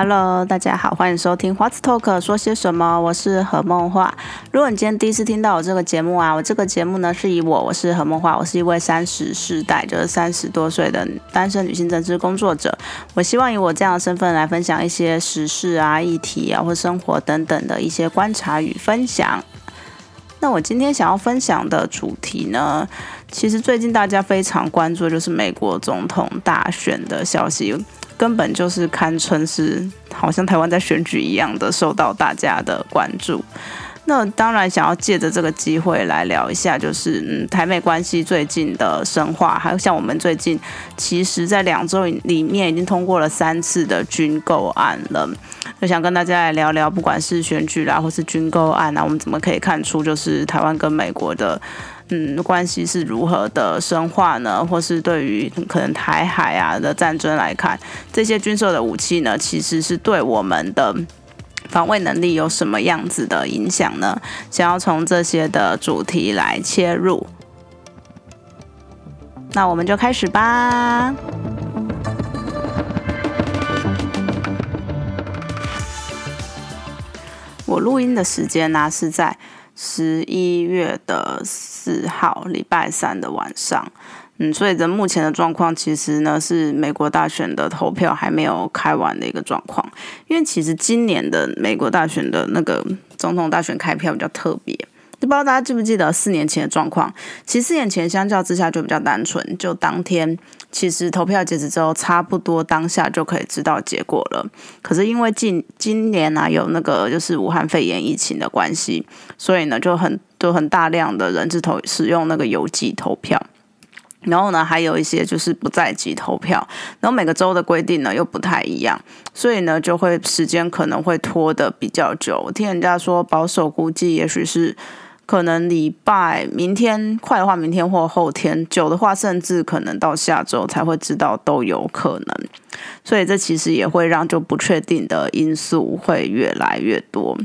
Hello，大家好，欢迎收听 What's Talk 说些什么？我是何梦画。如果你今天第一次听到我这个节目啊，我这个节目呢是以我，我是何梦画，我是一位三十世代，就是三十多岁的单身女性政治工作者。我希望以我这样的身份来分享一些时事啊、议题啊或生活等等的一些观察与分享。那我今天想要分享的主题呢，其实最近大家非常关注就是美国总统大选的消息。根本就是堪称是好像台湾在选举一样的受到大家的关注。那当然想要借着这个机会来聊一下，就是嗯台美关系最近的深化，还有像我们最近其实在两周里面已经通过了三次的军购案了。就想跟大家来聊聊，不管是选举啦，或是军购案啊，我们怎么可以看出就是台湾跟美国的。嗯，关系是如何的深化呢？或是对于可能台海啊的战争来看，这些军售的武器呢，其实是对我们的防卫能力有什么样子的影响呢？想要从这些的主题来切入，那我们就开始吧。我录音的时间呢是在。十一月的四号，礼拜三的晚上，嗯，所以的目前的状况，其实呢是美国大选的投票还没有开完的一个状况。因为其实今年的美国大选的那个总统大选开票比较特别。就不知道大家记不记得四年前的状况？其实四年前相较之下就比较单纯，就当天其实投票截止之后，差不多当下就可以知道结果了。可是因为近今年呢有那个就是武汉肺炎疫情的关系，所以呢就很就很大量的人是投使用那个邮寄投票。然后呢，还有一些就是不在籍投票，然后每个州的规定呢又不太一样，所以呢就会时间可能会拖得比较久。我听人家说保守估计，也许是可能礼拜明天快的话，明天或后天；久的话，甚至可能到下周才会知道都有可能。所以这其实也会让就不确定的因素会越来越多。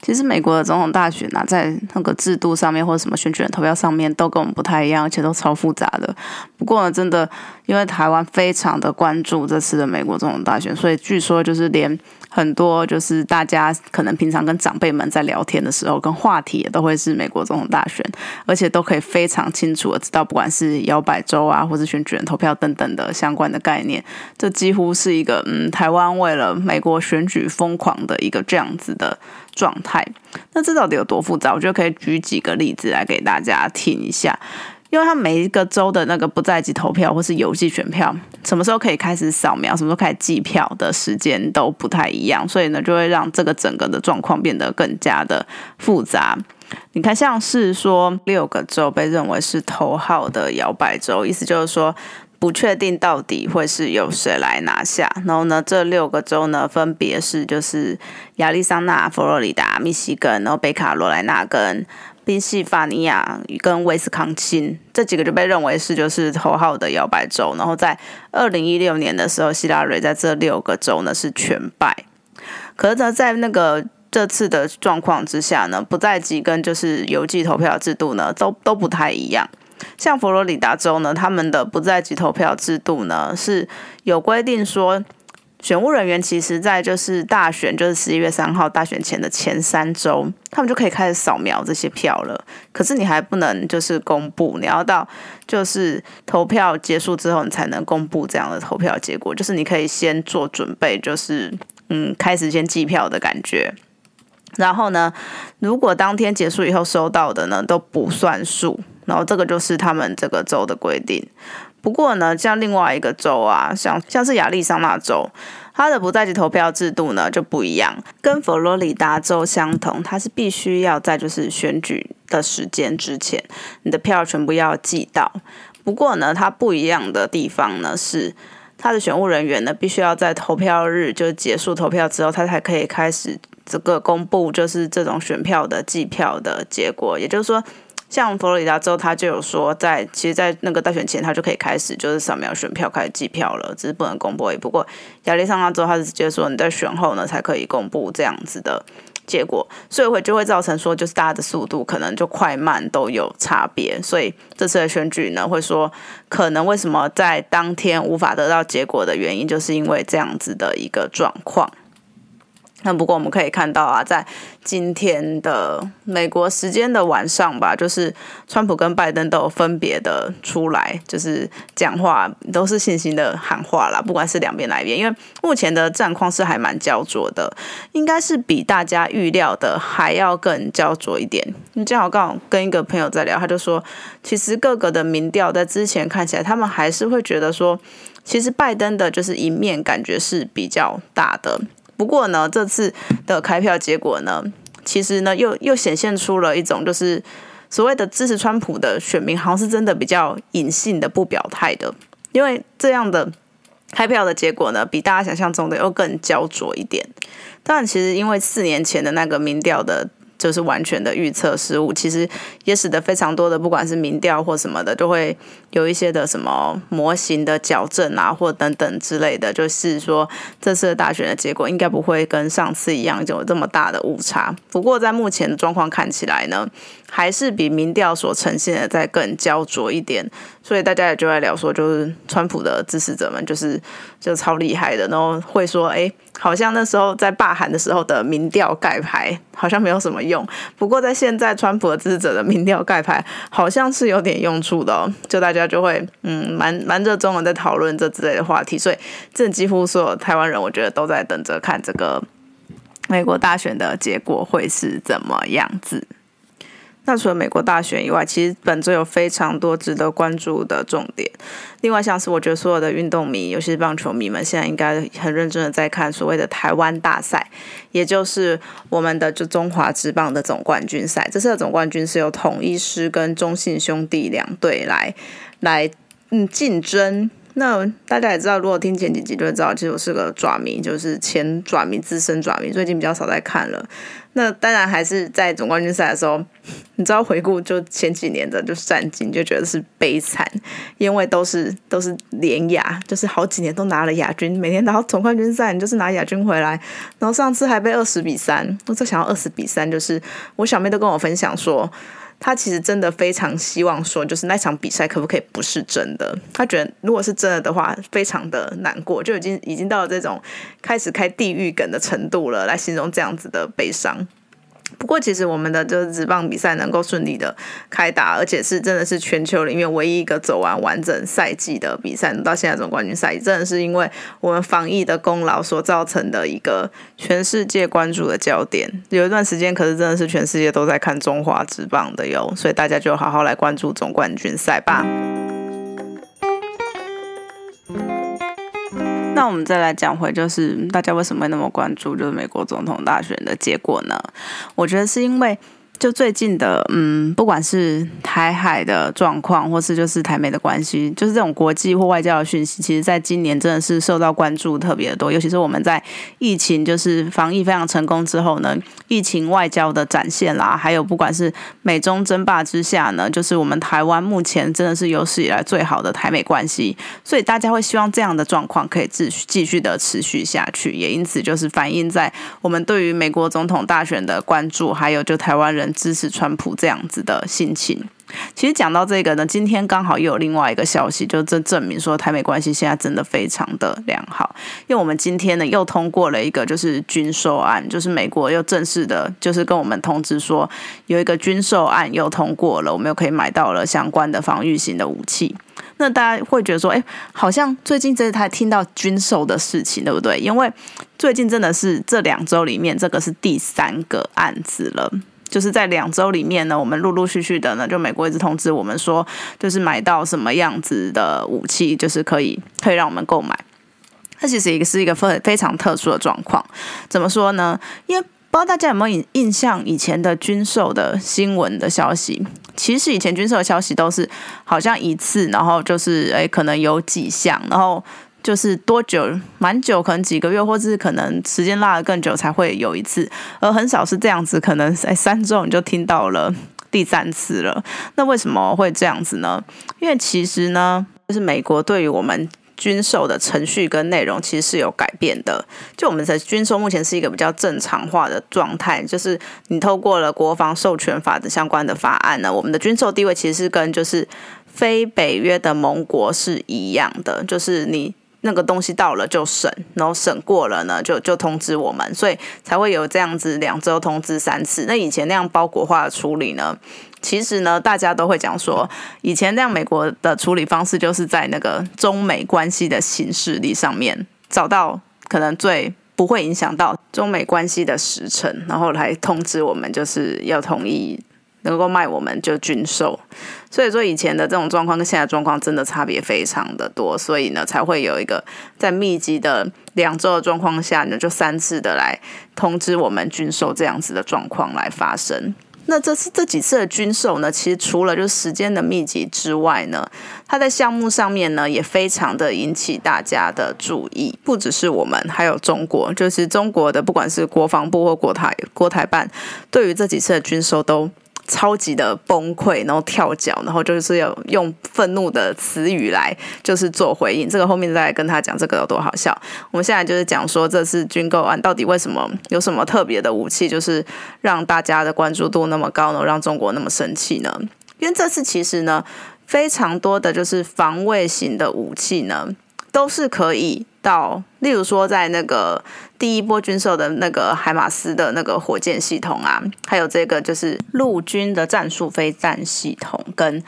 其实美国的总统大选啊，在那个制度上面或者什么选举人投票上面都跟我们不太一样，而且都超复杂的。不过呢，真的因为台湾非常的关注这次的美国总统大选，所以据说就是连。很多就是大家可能平常跟长辈们在聊天的时候，跟话题也都会是美国总统大选，而且都可以非常清楚的知道，不管是摇摆州啊，或者选举人投票等等的相关的概念，这几乎是一个嗯，台湾为了美国选举疯狂的一个这样子的状态。那这到底有多复杂？我觉得可以举几个例子来给大家听一下。因为它每一个州的那个不在籍投票或是邮寄选票，什么时候可以开始扫描，什么时候开始计票的时间都不太一样，所以呢，就会让这个整个的状况变得更加的复杂。你看，像是说六个州被认为是头号的摇摆州，意思就是说不确定到底会是由谁来拿下。然后呢，这六个州呢，分别是就是亚利桑那、佛罗里达、密西根，然后北卡罗来纳跟。宾夕法尼亚跟威斯康星这几个就被认为是就是头号的摇摆州，然后在二零一六年的时候，希拉蕊在这六个州呢是全败。可是呢，在那个这次的状况之下呢，不在籍跟就是邮寄投票制度呢都都不太一样。像佛罗里达州呢，他们的不在籍投票制度呢是有规定说。选务人员其实，在就是大选，就是十一月三号大选前的前三周，他们就可以开始扫描这些票了。可是你还不能就是公布，你要到就是投票结束之后，你才能公布这样的投票结果。就是你可以先做准备，就是嗯，开始先计票的感觉。然后呢，如果当天结束以后收到的呢都不算数，然后这个就是他们这个州的规定。不过呢，像另外一个州啊，像像是亚利桑那州，它的不在籍投票制度呢就不一样，跟佛罗里达州相同，它是必须要在就是选举的时间之前，你的票全部要寄到。不过呢，它不一样的地方呢是，它的选务人员呢必须要在投票日就结束投票之后，他才可以开始这个公布就是这种选票的计票的结果，也就是说。像佛罗里达州，他就有说，在其实，在那个大选前，他就可以开始就是扫描选票，开始计票了，只是不能公布而已。不过亚利桑那州，他是直接说你在选后呢才可以公布这样子的结果，所以会就会造成说，就是大家的速度可能就快慢都有差别。所以这次的选举呢，会说可能为什么在当天无法得到结果的原因，就是因为这样子的一个状况。那不过我们可以看到啊，在今天的美国时间的晚上吧，就是川普跟拜登都有分别的出来，就是讲话都是信心的喊话啦。不管是两边哪一边，因为目前的战况是还蛮焦灼的，应该是比大家预料的还要更焦灼一点。你正好刚好跟一个朋友在聊，他就说，其实各个的民调在之前看起来，他们还是会觉得说，其实拜登的就是一面感觉是比较大的。不过呢，这次的开票结果呢，其实呢又又显现出了一种，就是所谓的支持川普的选民，好像是真的比较隐性的不表态的，因为这样的开票的结果呢，比大家想象中的又更焦灼一点。但其实因为四年前的那个民调的。就是完全的预测失误，其实也使得非常多的不管是民调或什么的，就会有一些的什么模型的矫正啊，或等等之类的。就是说，这次的大选的结果应该不会跟上次一样有这么大的误差。不过，在目前的状况看起来呢，还是比民调所呈现的再更焦灼一点。所以大家也就在聊说，就是川普的支持者们就是就超厉害的，然后会说，哎。好像那时候在罢韩的时候的民调盖牌好像没有什么用，不过在现在川普的支持者的民调盖牌好像是有点用处的哦，就大家就会嗯蛮蛮热衷的在讨论这之类的话题，所以这几乎所有台湾人我觉得都在等着看这个美国大选的结果会是怎么样子。那除了美国大选以外，其实本周有非常多值得关注的重点。另外，像是我觉得所有的运动迷，尤其是棒球迷们，现在应该很认真的在看所谓的台湾大赛，也就是我们的就中华职棒的总冠军赛。这次的总冠军是由统一师跟中信兄弟两队来来嗯竞争。那大家也知道，如果听前几集就会知道，其实我是个爪迷，就是前爪迷、资深爪迷，最近比较少在看了。那当然还是在总冠军赛的时候，你知道回顾就前几年的就是战绩，就觉得是悲惨，因为都是都是连亚，就是好几年都拿了亚军，每天拿到总冠军赛你就是拿亚军回来，然后上次还被二十比三，我在想要二十比三，就是我小妹都跟我分享说。他其实真的非常希望说，就是那场比赛可不可以不是真的？他觉得如果是真的的话，非常的难过，就已经已经到了这种开始开地狱梗的程度了，来形容这样子的悲伤。不过，其实我们的这个直棒比赛能够顺利的开打，而且是真的是全球里面唯一一个走完完整赛季的比赛，到现在总冠军赛，真的是因为我们防疫的功劳所造成的一个全世界关注的焦点。有一段时间，可是真的是全世界都在看中华直棒的哟，所以大家就好好来关注总冠军赛吧。那我们再来讲回，就是大家为什么会那么关注，就是美国总统大选的结果呢？我觉得是因为。就最近的，嗯，不管是台海的状况，或是就是台美的关系，就是这种国际或外交的讯息，其实在今年真的是受到关注特别多。尤其是我们在疫情就是防疫非常成功之后呢，疫情外交的展现啦，还有不管是美中争霸之下呢，就是我们台湾目前真的是有史以来最好的台美关系，所以大家会希望这样的状况可以继续继续的持续下去，也因此就是反映在我们对于美国总统大选的关注，还有就台湾人。支持川普这样子的心情，其实讲到这个呢，今天刚好又有另外一个消息，就这证明说台美关系现在真的非常的良好。因为我们今天呢又通过了一个就是军售案，就是美国又正式的，就是跟我们通知说有一个军售案又通过了，我们又可以买到了相关的防御型的武器。那大家会觉得说，哎，好像最近这才听到军售的事情，对不对？因为最近真的是这两周里面，这个是第三个案子了。就是在两周里面呢，我们陆陆续续的呢，就美国一直通知我们说，就是买到什么样子的武器，就是可以可以让我们购买。它其实也是一个非非常特殊的状况，怎么说呢？因为不知道大家有没有印印象，以前的军售的新闻的消息，其实以前军售的消息都是好像一次，然后就是诶，可能有几项，然后。就是多久，蛮久，可能几个月，或者是可能时间拉得更久才会有一次，而很少是这样子，可能在三周你就听到了第三次了。那为什么会这样子呢？因为其实呢，就是美国对于我们军售的程序跟内容其实是有改变的。就我们的军售目前是一个比较正常化的状态，就是你透过了国防授权法的相关的法案呢，我们的军售地位其实是跟就是非北约的盟国是一样的，就是你。那个东西到了就审，然后审过了呢，就就通知我们，所以才会有这样子两周通知三次。那以前那样包裹化的处理呢，其实呢，大家都会讲说，以前那样美国的处理方式就是在那个中美关系的形式力上面找到可能最不会影响到中美关系的时辰，然后来通知我们就是要同意。能够卖我们就军售，所以说以前的这种状况跟现在状况真的差别非常的多，所以呢才会有一个在密集的两周的状况下呢，就三次的来通知我们军售这样子的状况来发生。那这次这几次的军售呢，其实除了就时间的密集之外呢，它在项目上面呢也非常的引起大家的注意，不只是我们，还有中国，就是中国的不管是国防部或国台国台办，对于这几次的军售都。超级的崩溃，然后跳脚，然后就是要用愤怒的词语来就是做回应。这个后面再跟他讲这个有多好笑。我们现在就是讲说这次军购案到底为什么有什么特别的武器，就是让大家的关注度那么高能？让中国那么生气呢？因为这次其实呢，非常多的就是防卫型的武器呢，都是可以。到，例如说，在那个第一波军售的那个海马斯的那个火箭系统啊，还有这个就是陆军的战术飞弹系统跟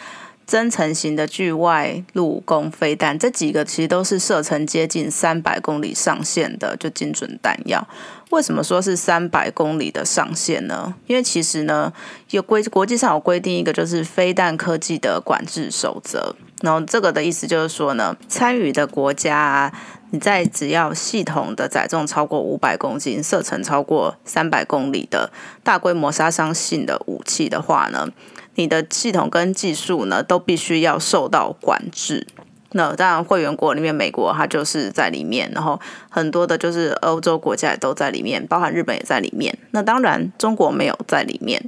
增程型的距外陆攻飞弹，这几个其实都是射程接近三百公里上限的就精准弹药。为什么说是三百公里的上限呢？因为其实呢，有规国际上有规定一个就是飞弹科技的管制守则，然后这个的意思就是说呢，参与的国家。你在只要系统的载重超过五百公斤、射程超过三百公里的大规模杀伤性的武器的话呢，你的系统跟技术呢都必须要受到管制。那当然，会员国里面，美国它就是在里面，然后很多的就是欧洲国家也都在里面，包含日本也在里面。那当然，中国没有在里面。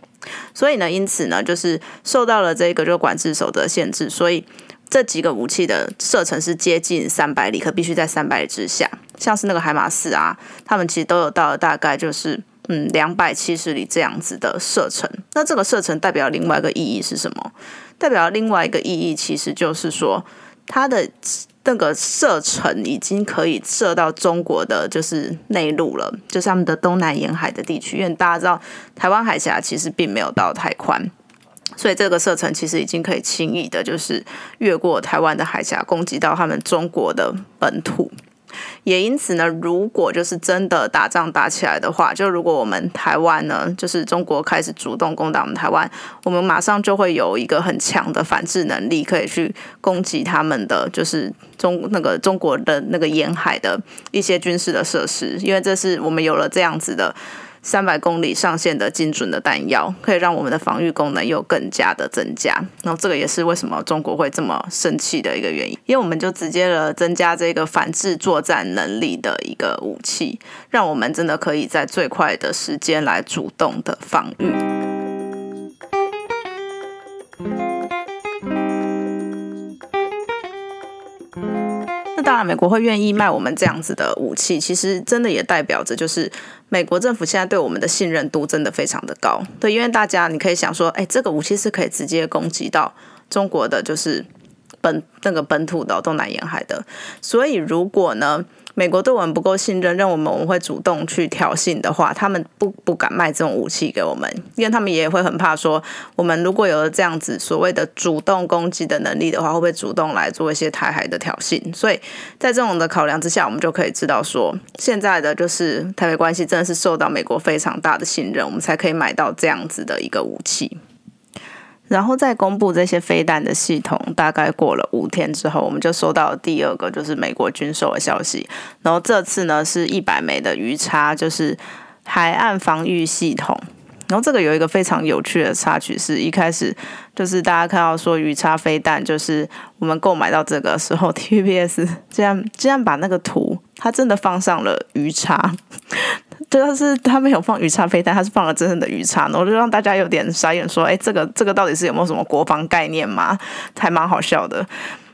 所以呢，因此呢，就是受到了这个就管制守则限制，所以。这几个武器的射程是接近三百里，可必须在三百里之下。像是那个海马四啊，他们其实都有到了大概就是嗯两百七十里这样子的射程。那这个射程代表另外一个意义是什么？代表另外一个意义其实就是说，它的那个射程已经可以射到中国的就是内陆了，就是他们的东南沿海的地区。因为大家知道，台湾海峡其实并没有到太宽。所以这个射程其实已经可以轻易的，就是越过台湾的海峡，攻击到他们中国的本土。也因此呢，如果就是真的打仗打起来的话，就如果我们台湾呢，就是中国开始主动攻打我们台湾，我们马上就会有一个很强的反制能力，可以去攻击他们的，就是中那个中国的那个沿海的一些军事的设施，因为这是我们有了这样子的。三百公里上限的精准的弹药，可以让我们的防御功能又更加的增加。然后这个也是为什么中国会这么生气的一个原因，因为我们就直接了增加这个反制作战能力的一个武器，让我们真的可以在最快的时间来主动的防御。当然，美国会愿意卖我们这样子的武器，其实真的也代表着就是。美国政府现在对我们的信任度真的非常的高，对，因为大家你可以想说，哎，这个武器是可以直接攻击到中国的，就是本那个本土的东南沿海的，所以如果呢？美国对我们不够信任，让我们我们会主动去挑衅的话，他们不不敢卖这种武器给我们，因为他们也会很怕说，我们如果有了这样子所谓的主动攻击的能力的话，会不会主动来做一些台海的挑衅？所以在这种的考量之下，我们就可以知道说，现在的就是台北关系真的是受到美国非常大的信任，我们才可以买到这样子的一个武器。然后再公布这些飞弹的系统，大概过了五天之后，我们就收到第二个就是美国军售的消息。然后这次呢是一百枚的鱼叉，就是海岸防御系统。然后这个有一个非常有趣的插曲，是一开始就是大家看到说鱼叉飞弹，就是我们购买到这个时候，TVBS 竟然竟然把那个图，它真的放上了鱼叉。就是他没有放鱼叉飞弹，他是放了真正的鱼叉，然后就让大家有点傻眼，说：“哎，这个这个到底是有没有什么国防概念嘛？还蛮好笑的。”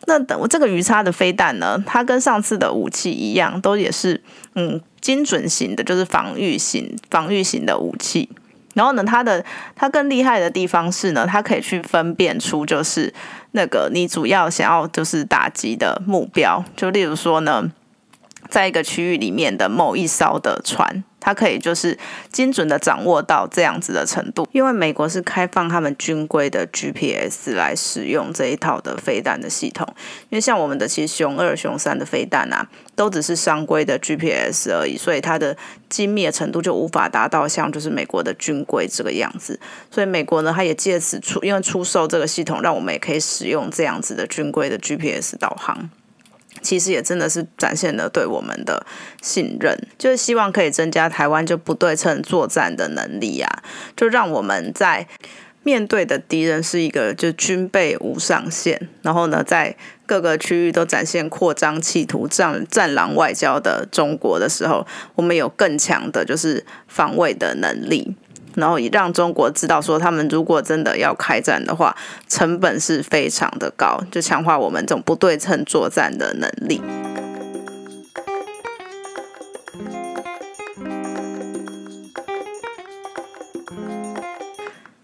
那等我这个鱼叉的飞弹呢，它跟上次的武器一样，都也是嗯精准型的，就是防御型防御型的武器。然后呢，它的它更厉害的地方是呢，它可以去分辨出就是那个你主要想要就是打击的目标，就例如说呢，在一个区域里面的某一艘的船。它可以就是精准的掌握到这样子的程度，因为美国是开放他们军规的 GPS 来使用这一套的飞弹的系统。因为像我们的其实熊二、熊三的飞弹啊，都只是商规的 GPS 而已，所以它的精密的程度就无法达到像就是美国的军规这个样子。所以美国呢，它也借此出因为出售这个系统，让我们也可以使用这样子的军规的 GPS 导航。其实也真的是展现了对我们的信任，就是希望可以增加台湾就不对称作战的能力啊，就让我们在面对的敌人是一个就军备无上限，然后呢，在各个区域都展现扩张企图、战战狼外交的中国的时候，我们有更强的就是防卫的能力。然后让中国知道，说他们如果真的要开战的话，成本是非常的高，就强化我们这种不对称作战的能力。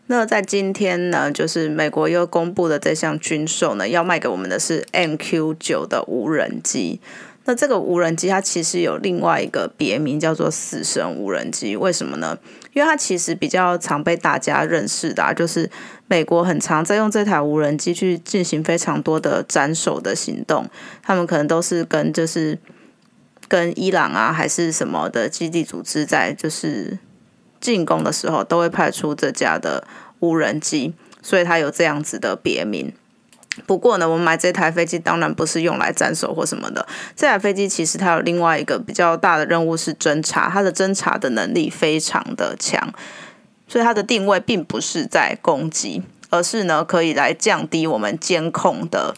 那在今天呢，就是美国又公布的这项军售呢，要卖给我们的是 MQ 九的无人机。那这个无人机它其实有另外一个别名叫做“死神无人机”，为什么呢？因为它其实比较常被大家认识的，就是美国很常在用这台无人机去进行非常多的斩首的行动。他们可能都是跟就是跟伊朗啊还是什么的基地组织在就是进攻的时候，都会派出这家的无人机，所以它有这样子的别名。不过呢，我们买这台飞机当然不是用来斩首或什么的。这台飞机其实它有另外一个比较大的任务是侦察，它的侦察的能力非常的强，所以它的定位并不是在攻击，而是呢可以来降低我们监控的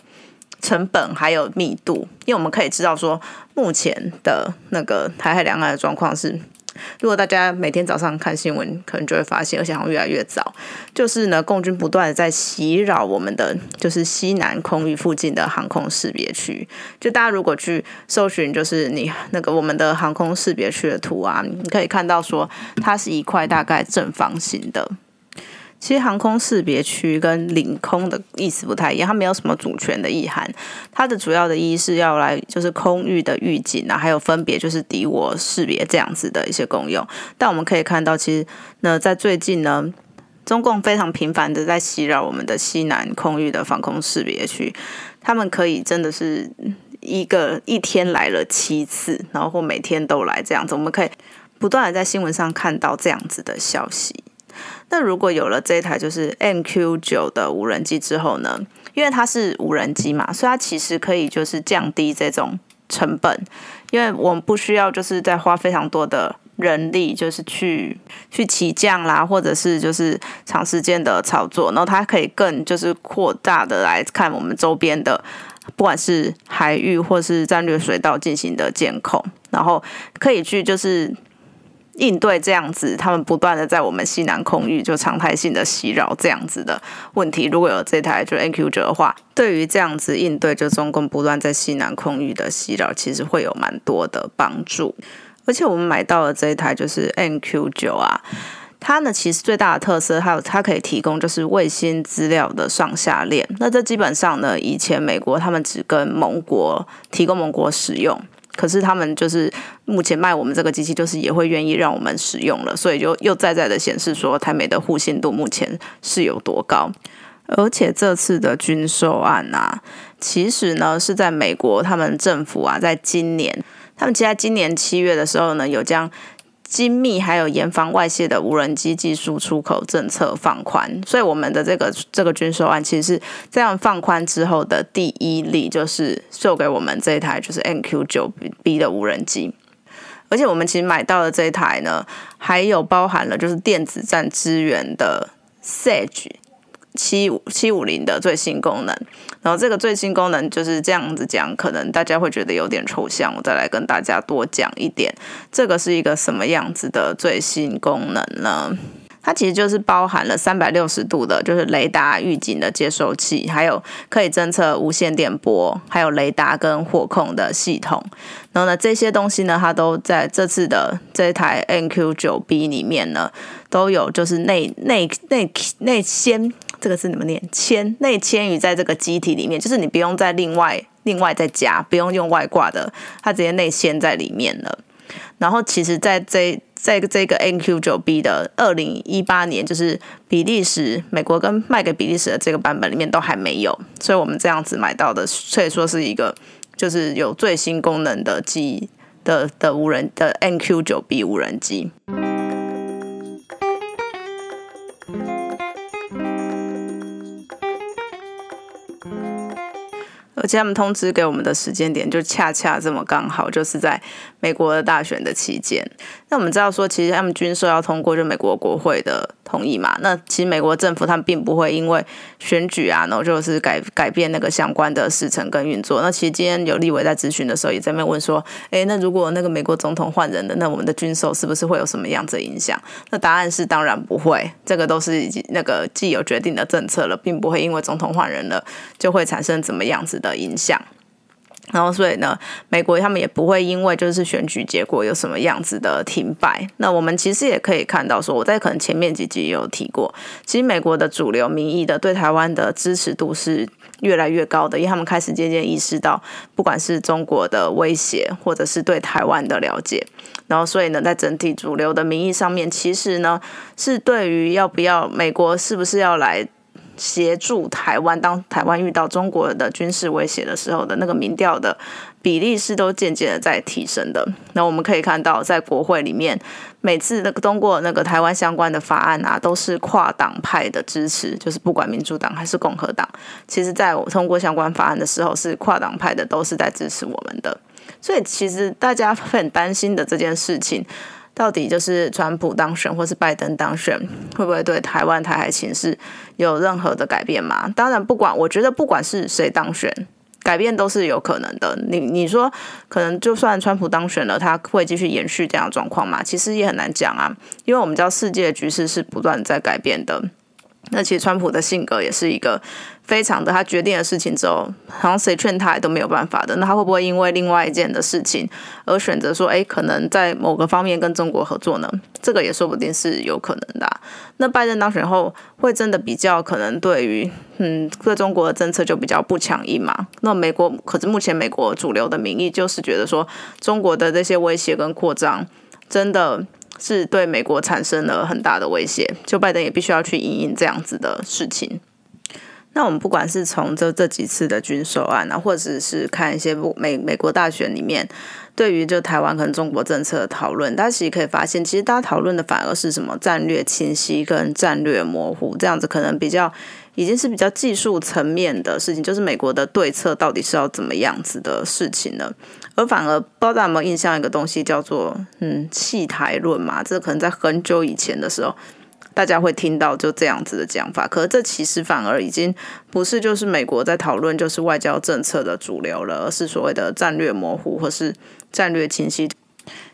成本还有密度，因为我们可以知道说目前的那个台海两岸的状况是。如果大家每天早上看新闻，可能就会发现，而且好像越来越早，就是呢，共军不断的在袭扰我们的就是西南空域附近的航空识别区。就大家如果去搜寻，就是你那个我们的航空识别区的图啊，你可以看到说，它是一块大概正方形的。其实航空识别区跟领空的意思不太一样，它没有什么主权的意涵。它的主要的意义是要来就是空域的预警啊，还有分别就是敌我识别这样子的一些功用。但我们可以看到，其实呢，在最近呢，中共非常频繁的在袭扰我们的西南空域的防空识别区，他们可以真的是一个一天来了七次，然后或每天都来这样子，我们可以不断的在新闻上看到这样子的消息。那如果有了这一台就是 MQ 九的无人机之后呢？因为它是无人机嘛，所以它其实可以就是降低这种成本，因为我们不需要就是在花非常多的人力，就是去去起降啦，或者是就是长时间的操作，然后它可以更就是扩大的来看我们周边的，不管是海域或是战略水道进行的监控，然后可以去就是。应对这样子，他们不断的在我们西南空域就常态性的袭扰这样子的问题。如果有这台就 NQ 九的话，对于这样子应对就中共不断在西南空域的袭扰，其实会有蛮多的帮助。而且我们买到了这一台就是 NQ 九啊，它呢其实最大的特色还有它可以提供就是卫星资料的上下链。那这基本上呢，以前美国他们只跟盟国提供盟国使用。可是他们就是目前卖我们这个机器，就是也会愿意让我们使用了，所以就又再再的显示说台美的互信度目前是有多高。而且这次的军售案啊，其实呢是在美国他们政府啊，在今年，他们其实在今年七月的时候呢，有将。精密还有严防外泄的无人机技术出口政策放宽，所以我们的这个这个军售案其实是这样放宽之后的第一例，就是售给我们这一台就是 NQ 九 B 的无人机，而且我们其实买到的这一台呢，还有包含了就是电子战支援的 Sage。七五七五零的最新功能，然后这个最新功能就是这样子讲，可能大家会觉得有点抽象，我再来跟大家多讲一点，这个是一个什么样子的最新功能呢？它其实就是包含了三百六十度的，就是雷达预警的接收器，还有可以侦测无线电波，还有雷达跟火控的系统。然后呢，这些东西呢，它都在这次的这台 NQ 九 B 里面呢，都有就是内内内内先，这个是怎么念？嵌内嵌于在这个机体里面，就是你不用再另外另外再加，不用用外挂的，它直接内嵌在里面了。然后其实在这。在这个 NQ 九 B 的二零一八年，就是比利时、美国跟卖给比利时的这个版本里面都还没有，所以我们这样子买到的，所以说是一个就是有最新功能的机的的无人的 NQ 九 B 无人机。而且他们通知给我们的时间点，就恰恰这么刚好，就是在美国的大选的期间。那我们知道说，其实他们军售要通过，就美国国会的同意嘛。那其实美国政府他们并不会因为选举啊，然后就是改改变那个相关的时程跟运作。那其实今天有立委在咨询的时候，也在那问说，诶，那如果那个美国总统换人的，那我们的军售是不是会有什么样子的影响？那答案是当然不会，这个都是那个既有决定的政策了，并不会因为总统换人了就会产生怎么样子。的影响，然后所以呢，美国他们也不会因为就是选举结果有什么样子的停摆。那我们其实也可以看到，说我在可能前面几集也有提过，其实美国的主流民意的对台湾的支持度是越来越高的，因为他们开始渐渐意识到，不管是中国的威胁，或者是对台湾的了解，然后所以呢，在整体主流的民意上面，其实呢是对于要不要美国是不是要来。协助台湾，当台湾遇到中国的军事威胁的时候的那个民调的比例是都渐渐的在提升的。那我们可以看到，在国会里面，每次那个通过那个台湾相关的法案啊，都是跨党派的支持，就是不管民主党还是共和党，其实在我通过相关法案的时候，是跨党派的都是在支持我们的。所以，其实大家很担心的这件事情。到底就是川普当选或是拜登当选，会不会对台湾台海情势有任何的改变吗？当然，不管我觉得不管是谁当选，改变都是有可能的。你你说可能就算川普当选了，他会继续延续这样状况吗？其实也很难讲啊，因为我们知道世界局势是不断在改变的。那其实川普的性格也是一个。非常的，他决定的事情之后，好像谁劝他也都没有办法的。那他会不会因为另外一件的事情而选择说，哎，可能在某个方面跟中国合作呢？这个也说不定是有可能的。那拜登当选后，会真的比较可能对于嗯对中国的政策就比较不强硬嘛？那美国可是目前美国主流的民意就是觉得说，中国的这些威胁跟扩张，真的是对美国产生了很大的威胁。就拜登也必须要去应应这样子的事情。那我们不管是从这这几次的军售案啊，或者是看一些美美国大选里面，对于就台湾可能中国政策的讨论，大家其实可以发现，其实大家讨论的反而是什么战略清晰跟战略模糊，这样子可能比较已经是比较技术层面的事情，就是美国的对策到底是要怎么样子的事情呢？而反而不知道大家有没有印象一个东西叫做嗯弃台论嘛，这可能在很久以前的时候。大家会听到就这样子的讲法，可是这其实反而已经不是就是美国在讨论就是外交政策的主流了，而是所谓的战略模糊或是战略清晰。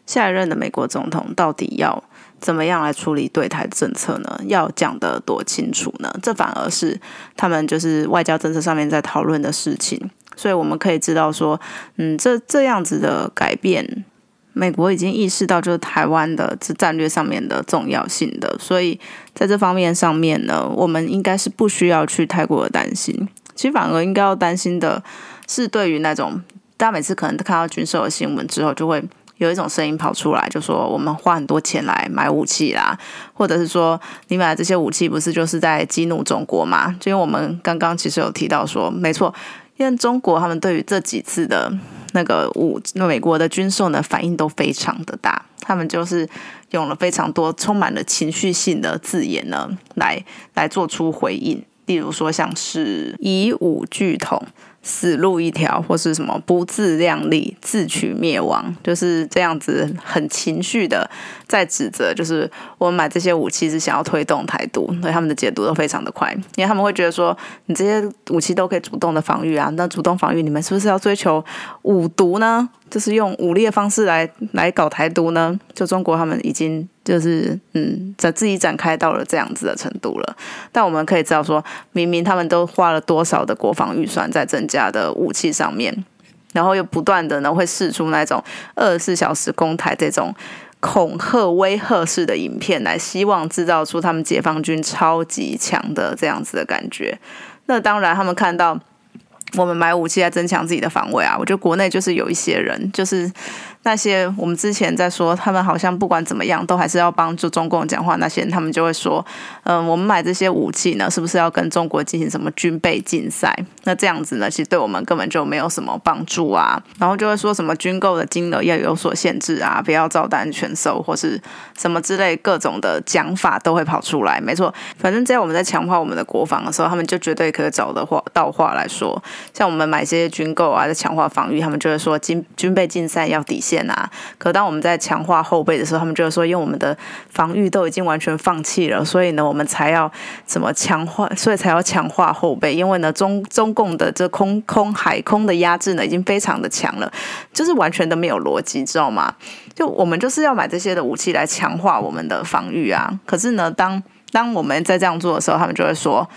下一任的美国总统到底要怎么样来处理对台政策呢？要讲得多清楚呢？这反而是他们就是外交政策上面在讨论的事情。所以我们可以知道说，嗯，这这样子的改变。美国已经意识到，就是台湾的这战略上面的重要性的，所以在这方面上面呢，我们应该是不需要去太过的担心。其实反而应该要担心的是，对于那种大家每次可能看到军售的新闻之后，就会有一种声音跑出来，就说我们花很多钱来买武器啦，或者是说你买这些武器不是就是在激怒中国吗？就因为我们刚刚其实有提到说，没错，因为中国他们对于这几次的。那个武，那美国的军售呢，反应都非常的大，他们就是用了非常多充满了情绪性的字眼呢，来来做出回应。例如说，像是以武拒统，死路一条，或是什么不自量力、自取灭亡，就是这样子很情绪的在指责，就是我们买这些武器是想要推动台独，所以他们的解读都非常的快，因为他们会觉得说，你这些武器都可以主动的防御啊，那主动防御你们是不是要追求五毒呢？就是用武力的方式来来搞台独呢？就中国他们已经就是嗯，在自己展开到了这样子的程度了。但我们可以知道说，明明他们都花了多少的国防预算在增加的武器上面，然后又不断的呢会试出那种二十四小时攻台这种恐吓威吓式的影片，来希望制造出他们解放军超级强的这样子的感觉。那当然，他们看到。我们买武器来增强自己的防卫啊！我觉得国内就是有一些人，就是。那些我们之前在说，他们好像不管怎么样，都还是要帮助中共讲话。那些人他们就会说，嗯，我们买这些武器呢，是不是要跟中国进行什么军备竞赛？那这样子呢，其实对我们根本就没有什么帮助啊。然后就会说什么军购的金额要有所限制啊，不要照单全收，或是什么之类各种的讲法都会跑出来。没错，反正只要我们在强化我们的国防的时候，他们就绝对可以找的话到话来说，像我们买这些军购啊，在强化防御，他们就会说军军备竞赛要底线。线啊！可当我们在强化后备的时候，他们就是说，因为我们的防御都已经完全放弃了，所以呢，我们才要怎么强化？所以才要强化后备。因为呢，中中共的这空空海空的压制呢，已经非常的强了，就是完全都没有逻辑，知道吗？就我们就是要买这些的武器来强化我们的防御啊！可是呢，当当我们在这样做的时候，他们就会说。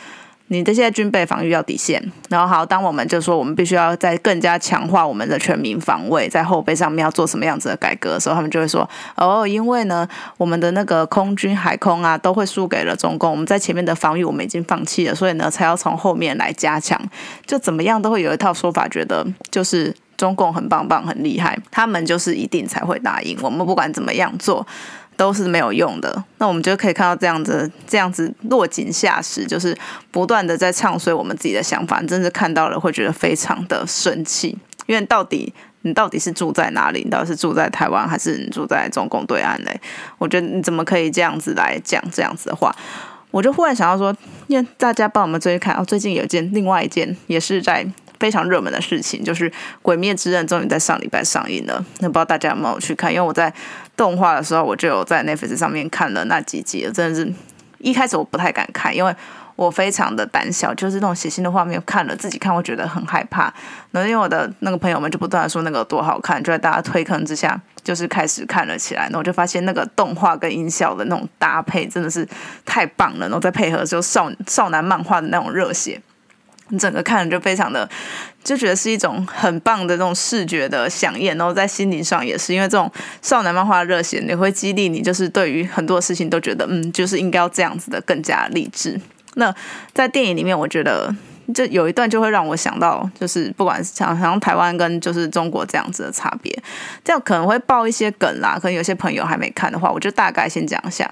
你这些军备防御要底线，然后好，当我们就说我们必须要在更加强化我们的全民防卫，在后备上面要做什么样子的改革的时候，他们就会说哦，因为呢，我们的那个空军、海空啊，都会输给了中共，我们在前面的防御我们已经放弃了，所以呢，才要从后面来加强，就怎么样都会有一套说法，觉得就是中共很棒棒、很厉害，他们就是一定才会答应我们，不管怎么样做。都是没有用的，那我们就可以看到这样子，这样子落井下石，就是不断的在唱衰我们自己的想法，真是看到了会觉得非常的生气。因为到底你到底是住在哪里？你到底是住在台湾还是你住在中共对岸嘞？我觉得你怎么可以这样子来讲这样子的话？我就忽然想到说，因为大家帮我们追看，哦，最近有一件另外一件也是在。非常热门的事情就是《鬼灭之刃》终于在上礼拜上映了。那不知道大家有没有去看？因为我在动画的时候，我就有在 Netflix 上面看了那几集。真的是一开始我不太敢看，因为我非常的胆小，就是那种血腥的画面看了自己看会觉得很害怕。然后因为我的那个朋友们就不断的说那个多好看，就在大家推坑之下，就是开始看了起来。然后我就发现那个动画跟音效的那种搭配真的是太棒了。然后再配合就少少男漫画的那种热血。你 整个看着就非常的，就觉得是一种很棒的这种视觉的响应，然后在心灵上也是，因为这种少男漫画的热血，你会激励你，就是对于很多事情都觉得，嗯，就是应该要这样子的更加励志。那在电影里面，我觉得。就有一段就会让我想到，就是不管是像像台湾跟就是中国这样子的差别，这样可能会爆一些梗啦。可能有些朋友还没看的话，我就大概先讲一下。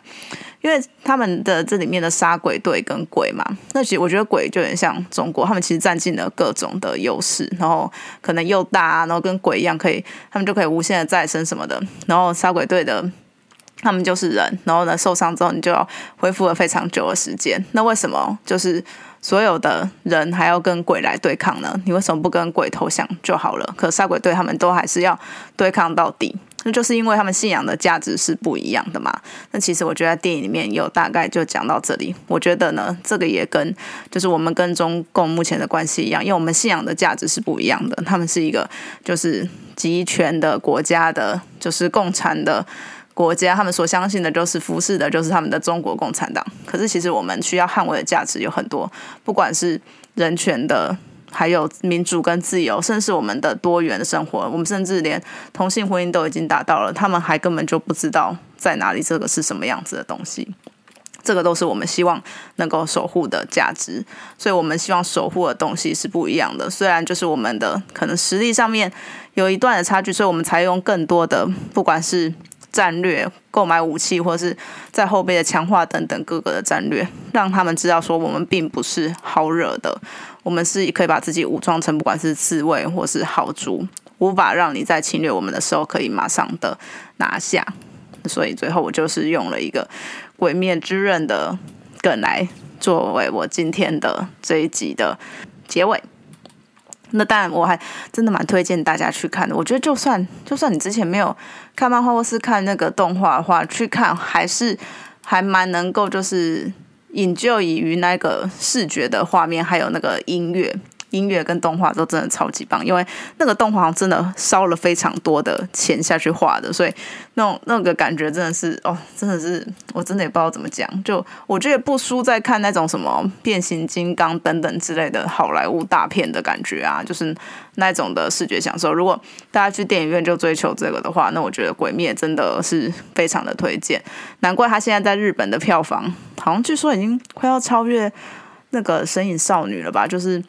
因为他们的这里面的杀鬼队跟鬼嘛，那其实我觉得鬼就有点像中国，他们其实占尽了各种的优势，然后可能又大，然后跟鬼一样可以，他们就可以无限的再生什么的。然后杀鬼队的他们就是人，然后呢受伤之后你就要恢复了非常久的时间。那为什么就是？所有的人还要跟鬼来对抗呢？你为什么不跟鬼投降就好了？可杀鬼队他们都还是要对抗到底，那就是因为他们信仰的价值是不一样的嘛。那其实我觉得电影里面有大概就讲到这里。我觉得呢，这个也跟就是我们跟中共目前的关系一样，因为我们信仰的价值是不一样的。他们是一个就是集权的国家的，就是共产的。国家他们所相信的，就是服侍的，就是他们的中国共产党。可是，其实我们需要捍卫的价值有很多，不管是人权的，还有民主跟自由，甚至我们的多元的生活。我们甚至连同性婚姻都已经达到了，他们还根本就不知道在哪里，这个是什么样子的东西。这个都是我们希望能够守护的价值。所以我们希望守护的东西是不一样的。虽然就是我们的可能实力上面有一段的差距，所以我们才用更多的，不管是。战略购买武器，或是在后备的强化等等各个的战略，让他们知道说我们并不是好惹的，我们是可以把自己武装成不管是刺猬或是豪猪，无法让你在侵略我们的时候可以马上的拿下。所以最后我就是用了一个鬼灭之刃的梗来作为我今天的这一集的结尾。那当然，我还真的蛮推荐大家去看的。我觉得，就算就算你之前没有看漫画或是看那个动画的话，去看还是还蛮能够就是引咎于那个视觉的画面，还有那个音乐。音乐跟动画都真的超级棒，因为那个动画真的烧了非常多的钱下去画的，所以那种那个感觉真的是哦，真的是我真的也不知道怎么讲，就我觉得不输在看那种什么变形金刚等等之类的好莱坞大片的感觉啊，就是那种的视觉享受。如果大家去电影院就追求这个的话，那我觉得《鬼灭》真的是非常的推荐。难怪他现在在日本的票房好像据说已经快要超越那个《神隐少女》了吧？就是。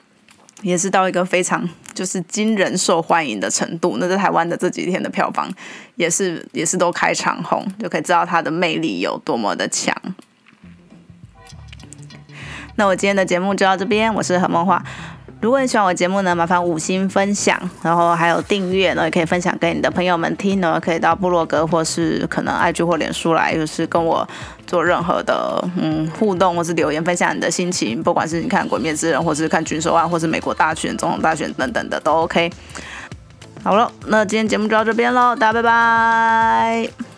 也是到一个非常就是惊人受欢迎的程度。那在台湾的这几天的票房也是也是都开场红，就可以知道它的魅力有多么的强。那我今天的节目就到这边，我是何梦华。如果你喜欢我节目呢，麻烦五星分享，然后还有订阅呢，也可以分享给你的朋友们听呢。可以到部落格或是可能爱剧或脸书来，就是跟我做任何的嗯互动或是留言，分享你的心情。不管是你看《鬼灭之刃》，或是看《军手案》，或是美国大选、总统大选等等的都 OK。好了，那今天节目就到这边喽，大家拜拜。